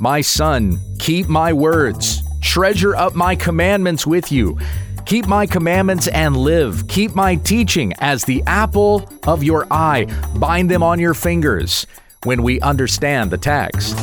My son, keep my words, treasure up my commandments with you. Keep my commandments and live. Keep my teaching as the apple of your eye. Bind them on your fingers when we understand the text.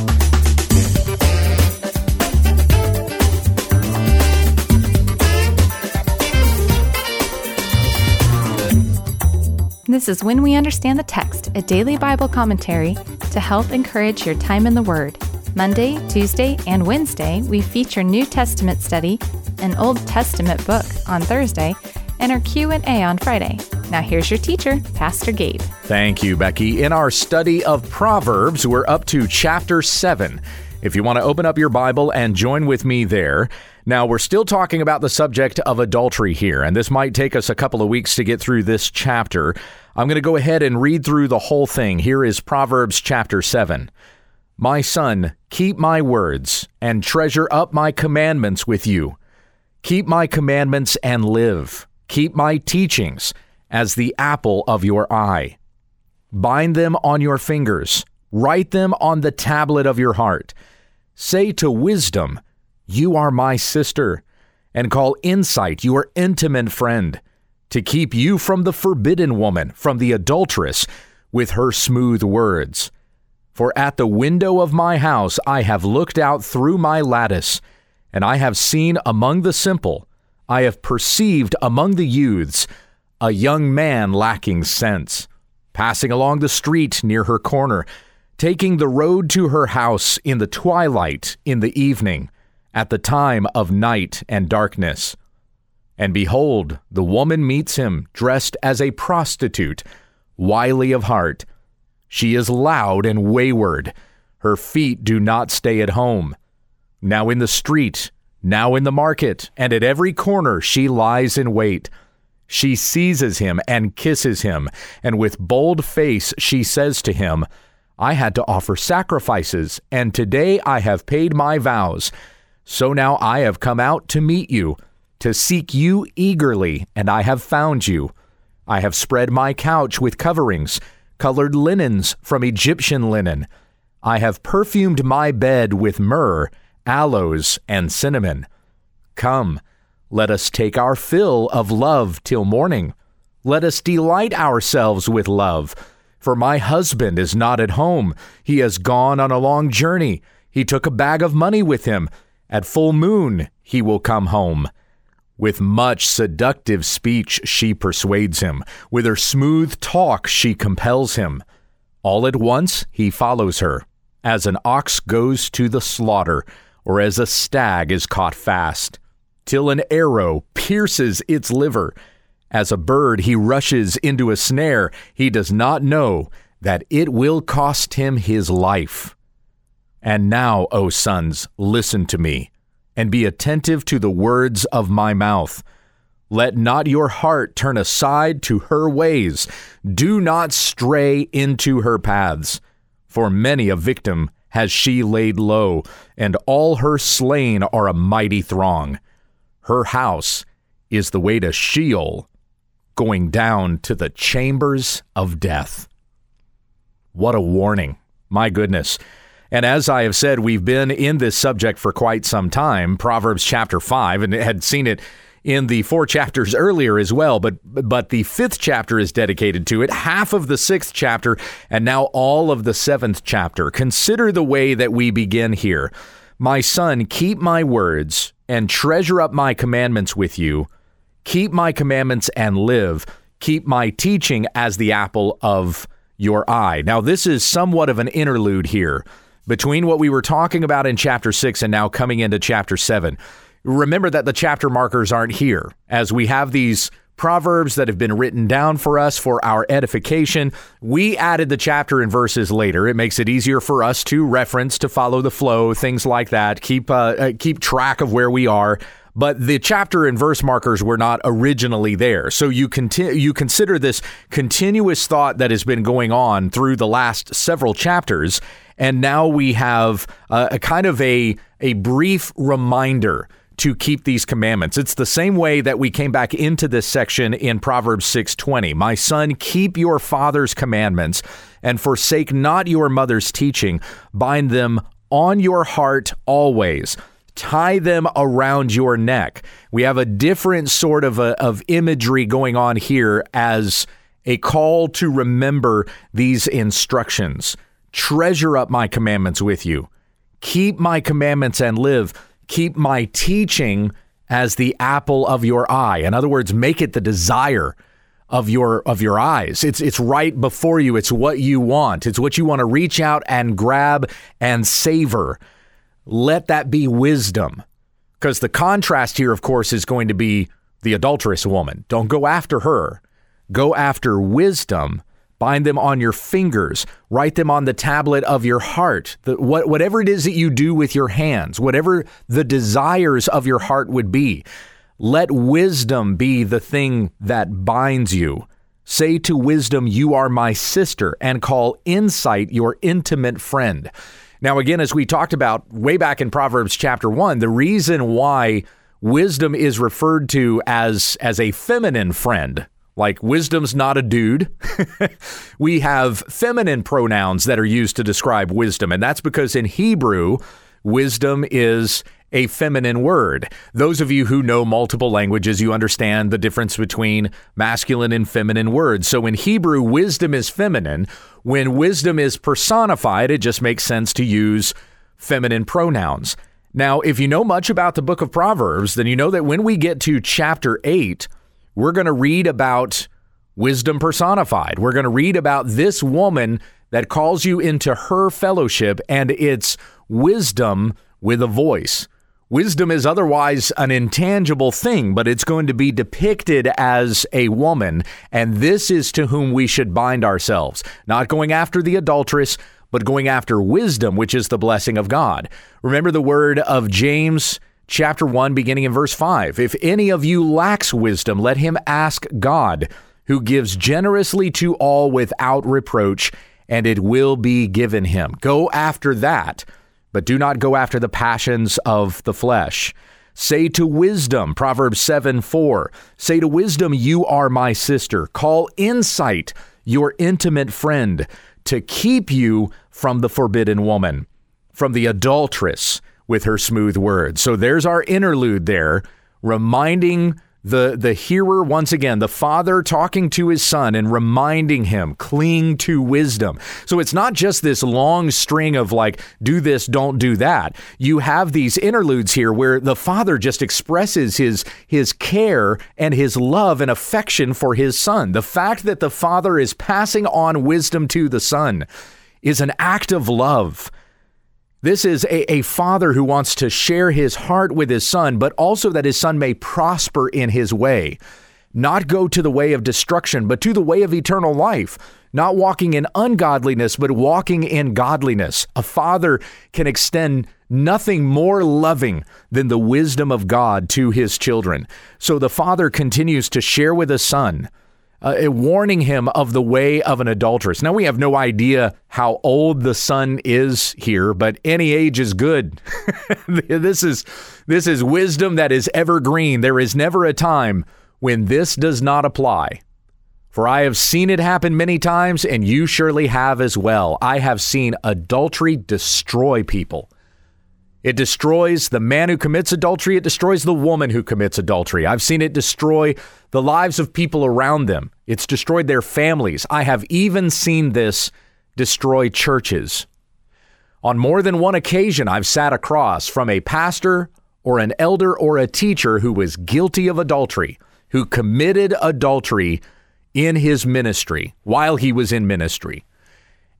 This is When We Understand the Text, a daily Bible commentary to help encourage your time in the Word. Monday, Tuesday, and Wednesday, we feature New Testament study, an Old Testament book on Thursday, and our Q&A on Friday. Now here's your teacher, Pastor Gabe. Thank you, Becky. In our study of Proverbs, we're up to chapter 7. If you want to open up your Bible and join with me there, now, we're still talking about the subject of adultery here, and this might take us a couple of weeks to get through this chapter. I'm going to go ahead and read through the whole thing. Here is Proverbs chapter 7. My son, keep my words and treasure up my commandments with you. Keep my commandments and live. Keep my teachings as the apple of your eye. Bind them on your fingers, write them on the tablet of your heart. Say to wisdom, You are my sister, and call insight your intimate friend to keep you from the forbidden woman, from the adulteress, with her smooth words. For at the window of my house I have looked out through my lattice, and I have seen among the simple, I have perceived among the youths, a young man lacking sense, passing along the street near her corner, taking the road to her house in the twilight, in the evening, at the time of night and darkness. And behold, the woman meets him dressed as a prostitute, wily of heart. She is loud and wayward. Her feet do not stay at home. Now in the street, now in the market, and at every corner she lies in wait. She seizes him and kisses him, and with bold face she says to him, I had to offer sacrifices, and today I have paid my vows. So now I have come out to meet you to seek you eagerly, and I have found you. I have spread my couch with coverings, colored linens from Egyptian linen. I have perfumed my bed with myrrh, aloes, and cinnamon. Come, let us take our fill of love till morning. Let us delight ourselves with love. For my husband is not at home. He has gone on a long journey. He took a bag of money with him. At full moon he will come home. With much seductive speech, she persuades him. With her smooth talk, she compels him. All at once, he follows her, as an ox goes to the slaughter, or as a stag is caught fast, till an arrow pierces its liver. As a bird, he rushes into a snare. He does not know that it will cost him his life. And now, O sons, listen to me and be attentive to the words of my mouth. Let not your heart turn aside to her ways. Do not stray into her paths. For many a victim has she laid low, and all her slain are a mighty throng. Her house is the way to Sheol, going down to the chambers of death. What a warning. My goodness. And as I have said, we've been in this subject for quite some time, Proverbs chapter 5, and had seen it in the four chapters earlier as well, but but the fifth chapter is dedicated to it, half of the sixth chapter, and now all of the seventh chapter. Consider the way that we begin here. My son, keep my words and treasure up my commandments with you. Keep my commandments and live. Keep my teaching as the apple of your eye. Now, this is somewhat of an interlude here between what we were talking about in chapter 6 and now coming into chapter 7. Remember that the chapter markers aren't here, as we have these proverbs that have been written down for us for our edification. We added the chapter and verses later. It makes it easier for us to reference, to follow the flow, things like that. Keep uh, uh, keep track of where we are. But the chapter and verse markers were not originally there. So you conti- you consider this continuous thought that has been going on through the last several chapters and now we have a, a kind of a a brief reminder to keep these commandments. It's the same way that we came back into this section in Proverbs 6:20. My son, keep your father's commandments and forsake not your mother's teaching. Bind them on your heart always. Tie them around your neck. We have a different sort of a, of imagery going on here as a call to remember these instructions. Treasure up my commandments with you. Keep my commandments and live. Keep my teaching as the apple of your eye. In other words, make it the desire of your of your eyes. It's it's right before you. It's what you want. It's what you want to reach out and grab and savor. Let that be wisdom. Because the contrast here, of course, is going to be the adulterous woman. Don't go after her. Go after wisdom. Bind them on your fingers. Write them on the tablet of your heart. The, what, whatever it is that you do with your hands, whatever the desires of your heart would be, let wisdom be the thing that binds you. Say to wisdom, You are my sister, and call insight your intimate friend. Now, again, as we talked about way back in Proverbs chapter 1, the reason why wisdom is referred to as, as a feminine friend like wisdom's not a dude. we have feminine pronouns that are used to describe wisdom, and that's because in Hebrew, wisdom is a feminine word. Those of you who know multiple languages, you understand the difference between masculine and feminine words. So in Hebrew, wisdom is feminine. When wisdom is personified, it just makes sense to use feminine pronouns. Now, if you know much about the book of Proverbs, then you know that when we get to chapter 8, we're going to read about wisdom personified. We're going to read about this woman that calls you into her fellowship, and it's wisdom with a voice. Wisdom is otherwise an intangible thing, but it's going to be depicted as a woman, and this is to whom we should bind ourselves, not going after the adulteress, but going after wisdom, which is the blessing of God. Remember the word of James chapter 1, beginning in verse 5. If any of you lacks wisdom, let him ask God, who gives generously to all without reproach, and it will be given him. Go after that, but do not go after the passions of the flesh. Say to wisdom, Proverbs 7 4. Say to wisdom, You are my sister. Call insight your intimate friend to keep you from the forbidden woman, from the adulteress with her smooth words. So there's our interlude there, reminding the the hearer once again the father talking to his son and reminding him cling to wisdom. So it's not just this long string of like do this don't do that. You have these interludes here where the father just expresses his his care and his love and affection for his son. The fact that the father is passing on wisdom to the son is an act of love this is a, a father who wants to share his heart with his son, but also that his son may prosper in his way, not go to the way of destruction, but to the way of eternal life, not walking in ungodliness, but walking in godliness. A father can extend nothing more loving than the wisdom of God to his children. So the father continues to share with his son uh, warning him of the way of an adulteress. Now, we have no idea how old the son is here, but any age is good. this is this is wisdom that is evergreen. There is never a time when this does not apply. For I have seen it happen many times, and you surely have as well. I have seen adultery destroy people. It destroys the man who commits adultery. It destroys the woman who commits adultery. I've seen it destroy the lives of people around them. It's destroyed their families. I have even seen this destroy churches. On more than one occasion, I've sat across from a pastor or an elder or a teacher who was guilty of adultery, who committed adultery in his ministry while he was in ministry.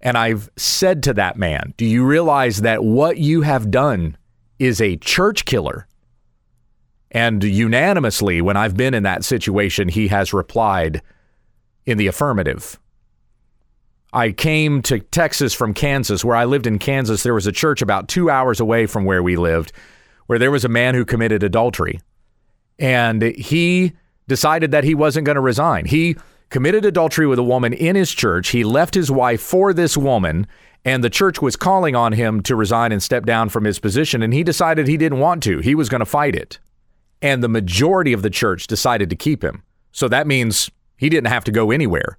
And I've said to that man, Do you realize that what you have done is a church killer? And unanimously, when I've been in that situation, he has replied in the affirmative. I came to Texas from Kansas, where I lived in Kansas. There was a church about two hours away from where we lived, where there was a man who committed adultery. And he decided that he wasn't going to resign. He committed adultery with a woman in his church. He left his wife for this woman, and the church was calling on him to resign and step down from his position. And he decided he didn't want to. He was going to fight it. And the majority of the church decided to keep him. So that means he didn't have to go anywhere.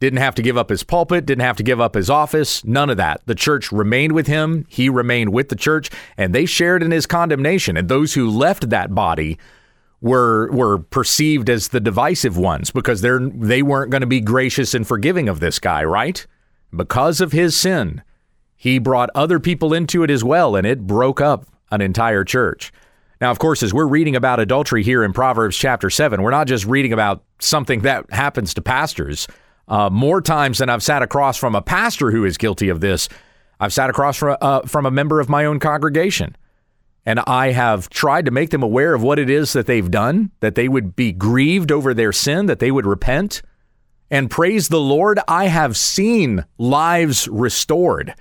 Didn't have to give up his pulpit, didn't have to give up his office, none of that. The church remained with him, he remained with the church, and they shared in his condemnation. And those who left that body were were perceived as the divisive ones because they're they weren't going to be gracious and forgiving of this guy, right? Because of his sin, he brought other people into it as well, and it broke up an entire church. Now, of course, as we're reading about adultery here in Proverbs chapter 7, we're not just reading about something that happens to pastors. Uh, more times than I've sat across from a pastor who is guilty of this, I've sat across from, uh, from a member of my own congregation. And I have tried to make them aware of what it is that they've done, that they would be grieved over their sin, that they would repent. And praise the Lord, I have seen lives restored.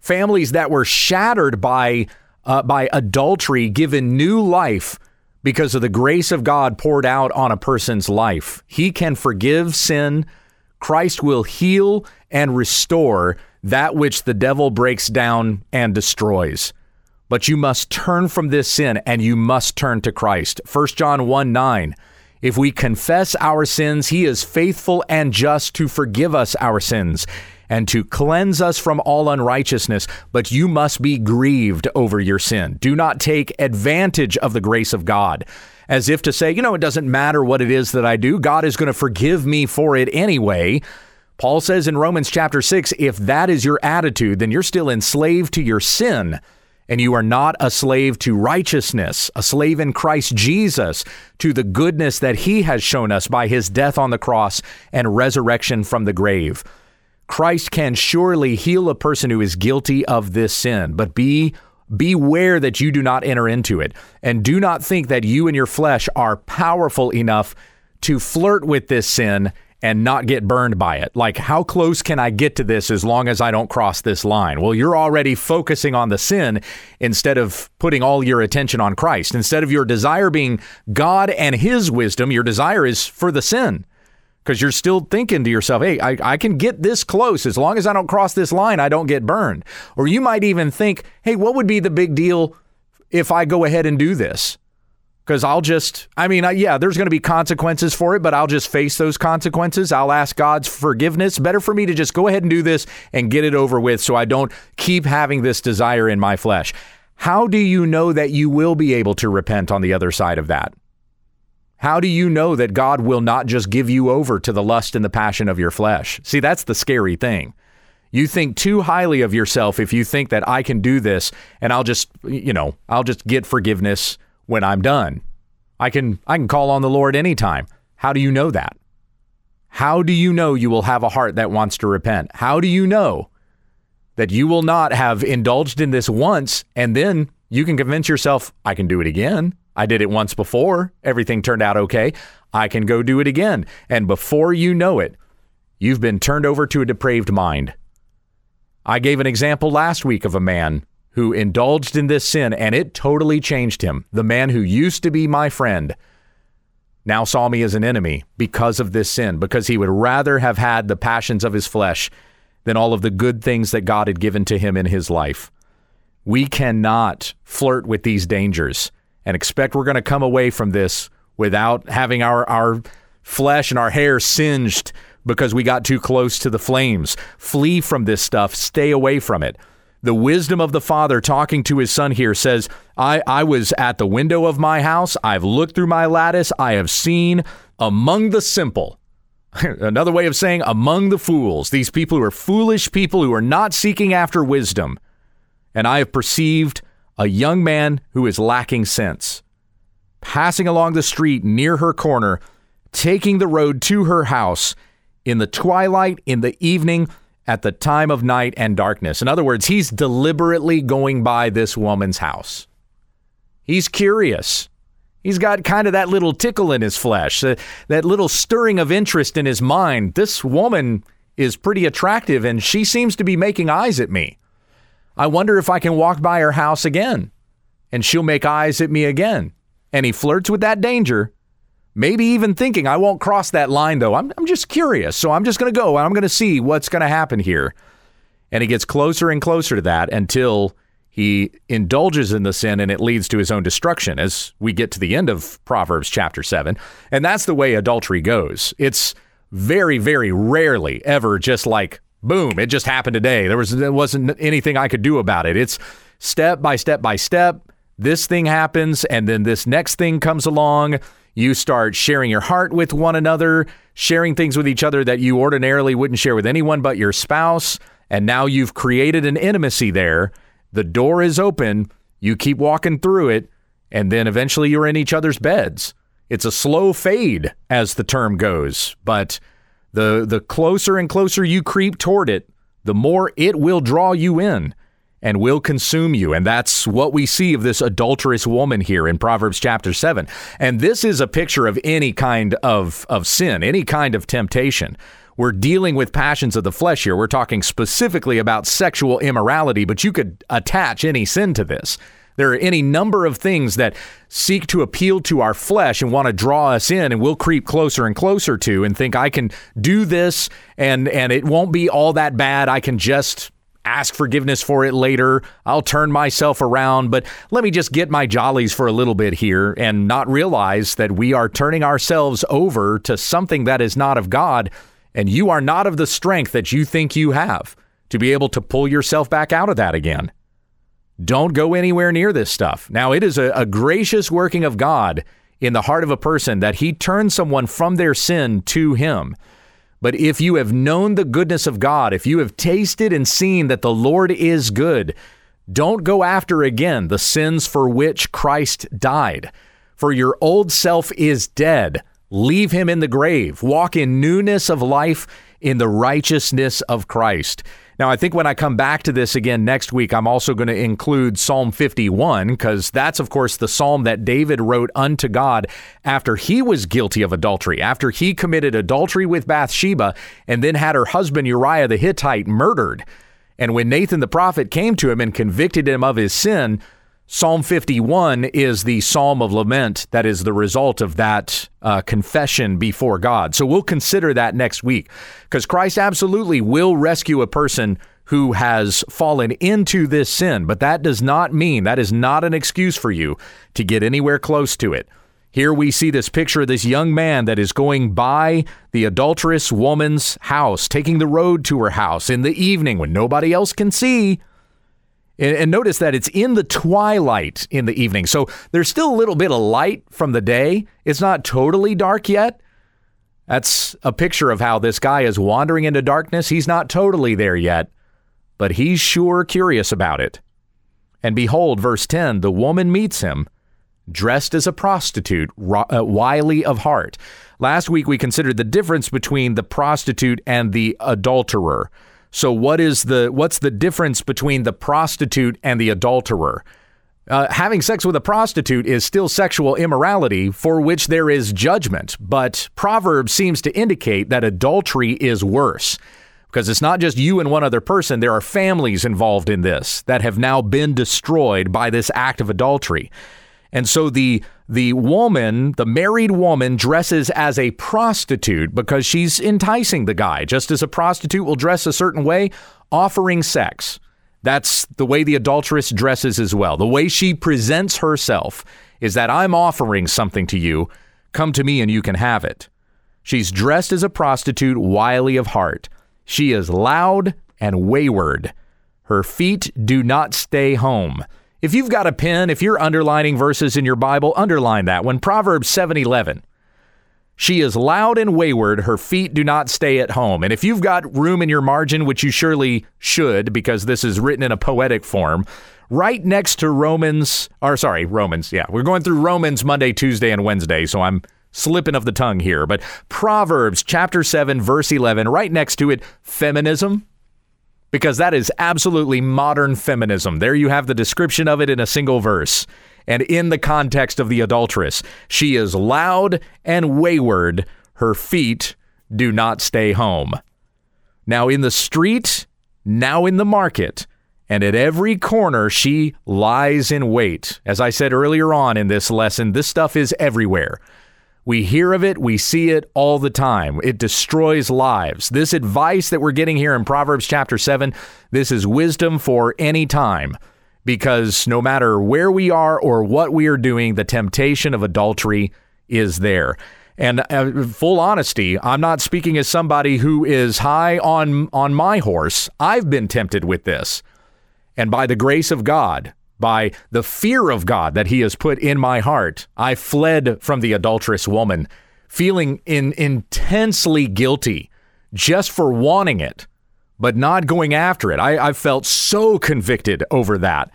Families that were shattered by uh, by adultery given new life because of the grace of God poured out on a person's life. He can forgive sin. Christ will heal and restore that which the devil breaks down and destroys. But you must turn from this sin and you must turn to Christ. 1 John 1 9. If we confess our sins, he is faithful and just to forgive us our sins and to cleanse us from all unrighteousness, but you must be grieved over your sin. Do not take advantage of the grace of God as if to say, you know, it doesn't matter what it is that I do, God is going to forgive me for it anyway. Paul says in Romans chapter 6 if that is your attitude, then you're still enslaved to your sin and you are not a slave to righteousness, a slave in Christ Jesus to the goodness that he has shown us by his death on the cross and resurrection from the grave. Christ can surely heal a person who is guilty of this sin, but be beware that you do not enter into it and do not think that you and your flesh are powerful enough to flirt with this sin and not get burned by it. Like, how close can I get to this as long as I don't cross this line? Well, you're already focusing on the sin instead of putting all your attention on Christ. Instead of your desire being God and His wisdom, your desire is for the sin because you're still thinking to yourself, hey, I, I can get this close. As long as I don't cross this line, I don't get burned. Or you might even think, hey, what would be the big deal if I go ahead and do this? Because I'll just, I mean, yeah, there's going to be consequences for it, but I'll just face those consequences. I'll ask God's forgiveness. Better for me to just go ahead and do this and get it over with so I don't keep having this desire in my flesh. How do you know that you will be able to repent on the other side of that? How do you know that God will not just give you over to the lust and the passion of your flesh? See, that's the scary thing. You think too highly of yourself if you think that I can do this and I'll just, you know, I'll just get forgiveness when I'm done. I can I can call on the Lord anytime. How do you know that? How do you know you will have a heart that wants to repent? How do you know that you will not have indulged in this once and then you can convince yourself I can do it again? I did it once before. Everything turned out okay. I can go do it again. And before you know it, you've been turned over to a depraved mind. I gave an example last week of a man who indulged in this sin and it totally changed him. The man who used to be my friend now saw me as an enemy because of this sin, because he would rather have had the passions of his flesh than all of the good things that God had given to him in his life. We cannot flirt with these dangers and expect we're going to come away from this without having our, our flesh and our hair singed because we got too close to the flames. Flee from this stuff, stay away from it. The wisdom of the father talking to his son here says, I, I was at the window of my house. I've looked through my lattice. I have seen among the simple. Another way of saying among the fools, these people who are foolish people who are not seeking after wisdom. And I have perceived a young man who is lacking sense, passing along the street near her corner, taking the road to her house in the twilight, in the evening, at the time of night and darkness. In other words, he's deliberately going by this woman's house. He's curious. He's got kind of that little tickle in his flesh, uh, that little stirring of interest in his mind. This woman is pretty attractive and she seems to be making eyes at me. I wonder if I can walk by her house again and she'll make eyes at me again. And he flirts with that danger, maybe even thinking, I won't cross that line though. I'm, I'm just curious. So I'm just going to go and I'm going to see what's going to happen here. And he gets closer and closer to that until he indulges in the sin and it leads to his own destruction as we get to the end of Proverbs chapter 7. And that's the way adultery goes. It's very, very rarely ever just like boom, it just happened today. There was there wasn't anything I could do about it. It's step by step by step. This thing happens, and then this next thing comes along. You start sharing your heart with one another, sharing things with each other that you ordinarily wouldn't share with anyone but your spouse. And now you've created an intimacy there. The door is open. You keep walking through it, and then eventually you're in each other's beds. It's a slow fade, as the term goes, but the the closer and closer you creep toward it, the more it will draw you in and will consume you. And that's what we see of this adulterous woman here in Proverbs chapter 7. And this is a picture of any kind of, of sin, any kind of temptation. We're dealing with passions of the flesh here. We're talking specifically about sexual immorality, but you could attach any sin to this. There are any number of things that seek to appeal to our flesh and want to draw us in and we'll creep closer and closer to and think I can do this and and it won't be all that bad. I can just ask forgiveness for it later. I'll turn myself around, but let me just get my jollies for a little bit here and not realize that we are turning ourselves over to something that is not of God and you are not of the strength that you think you have to be able to pull yourself back out of that again. Don't go anywhere near this stuff. Now, it is a, a, gracious working of God in the heart of a person that he turns someone from their sin to him. But if you have known the goodness of God, if you have tasted and seen that the Lord is good, don't go after again the sins for which Christ died. For your old self is dead. Leave him in the grave. Walk in newness of life in the righteousness of Christ. Now, I think when I come back to this again next week, I'm also going to include Psalm 51, because that's, of course, the psalm that David wrote unto God after he was guilty of adultery, after he committed adultery with Bathsheba and then had her husband Uriah the Hittite murdered. And when Nathan the prophet came to him and convicted him of his sin, Psalm 51 is the psalm of lament that is the result of that uh, confession before God. So we'll consider that next week because Christ absolutely will rescue a person who has fallen into this sin, but that does not mean, that is not an excuse for you to get anywhere close to it. Here we see this picture of this young man that is going by the adulterous woman's house, taking the road to her house in the evening when nobody else can see. And, notice that it's in the twilight in the evening. So there's still a little bit of light from the day. It's not totally dark yet. That's a picture of how this guy is wandering into darkness. He's not totally there yet, but he's sure curious about it. And behold, verse 10 the woman meets him, dressed as a prostitute, uh, wily of heart. Last week we considered the difference between the prostitute and the adulterer. So what is the what's the difference between the prostitute and the adulterer? Uh, having sex with a prostitute is still sexual immorality for which there is judgment, but Proverbs seems to indicate that adultery is worse because it's not just you and one other person. There are families involved in this that have now been destroyed by this act of adultery. And so the the woman, the married woman, dresses as a prostitute because she's enticing the guy, just as a prostitute will dress a certain way, offering sex. That's the way the adulteress dresses as well. The way she presents herself is that I'm offering something to you. Come to me and you can have it. She's dressed as a prostitute, wily of heart. She is loud and wayward. Her feet do not stay home. If you've got a pen, if you're underlining verses in your Bible, underline that one. Proverbs 7:11. She is loud and wayward, her feet do not stay at home. And if you've got room in your margin, which you surely should because this is written in a poetic form, right next to Romans, or sorry, Romans, yeah, we're going through Romans Monday, Tuesday, and Wednesday, so I'm slipping of the tongue here. But Proverbs chapter 7, verse 11, right next to it, feminism because that is absolutely modern feminism. There you have the description of it in a single verse. And in the context of the adulteress, she is loud and wayward. Her feet do not stay home. Now in the street, now in the market, and at every corner she lies in wait. As I said earlier on in this lesson, this stuff is everywhere. We hear of it, we see it all the time. It destroys lives. This advice that we're getting here in Proverbs chapter 7, this is wisdom for any time because no matter where we are or what we are doing, the temptation of adultery is there. And uh, full honesty, I'm not speaking as somebody who is high on on my horse. I've been tempted with this. And by the grace of God, by the fear of God that he has put in my heart, I fled from the adulterous woman, feeling in, intensely guilty just for wanting it, but not going after it. I, I felt so convicted over that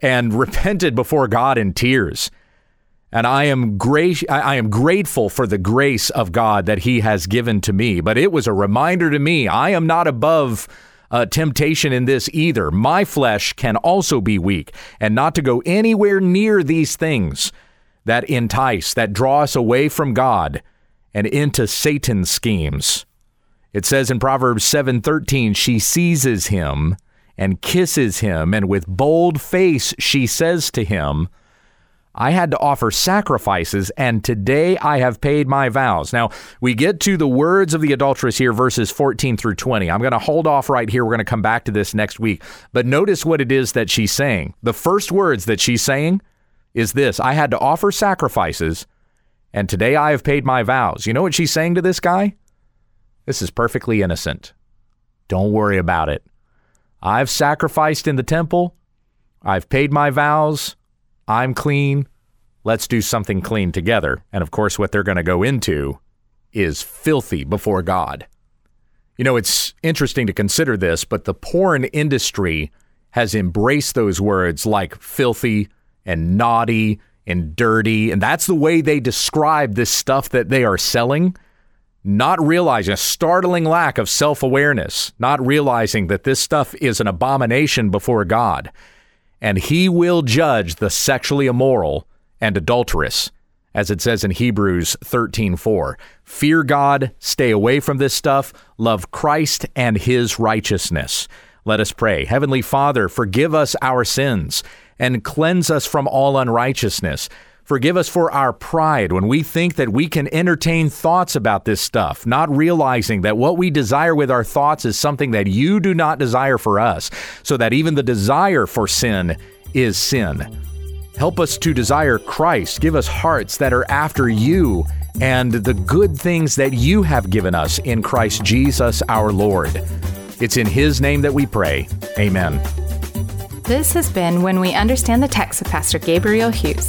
and repented before God in tears. And I am great I am grateful for the grace of God that he has given to me. But it was a reminder to me I am not above uh, temptation in this either. My flesh can also be weak, and not to go anywhere near these things that entice, that draw us away from God and into Satan's schemes. It says in Proverbs 7:13, she seizes him and kisses him, and with bold face she says to him, I had to offer sacrifices, and today I have paid my vows. Now, we get to the words of the adulteress here, verses 14 through 20. I'm going to hold off right here. We're going to come back to this next week. But notice what it is that she's saying. The first words that she's saying is this I had to offer sacrifices, and today I have paid my vows. You know what she's saying to this guy? This is perfectly innocent. Don't worry about it. I've sacrificed in the temple. I've paid my vows. I'm clean. Let's do something clean together. And of course, what they're going to go into is filthy before God. You know, it's interesting to consider this, but the porn industry has embraced those words like filthy and naughty and dirty. And that's the way they describe this stuff that they are selling. Not realizing a startling lack of self awareness, not realizing that this stuff is an abomination before God and he will judge the sexually immoral and adulterous as it says in Hebrews 13:4. Fear God, stay away from this stuff, love Christ and his righteousness. Let us pray. Heavenly Father, forgive us our sins and cleanse us from all unrighteousness. Forgive us for our pride when we think that we can entertain thoughts about this stuff, not realizing that what we desire with our thoughts is something that you do not desire for us, so that even the desire for sin is sin. Help us to desire Christ. Give us hearts that are after you and the good things that you have given us in Christ Jesus our Lord. It's in His name that we pray. Amen. This has been When We Understand the Text with Pastor Gabriel Hughes.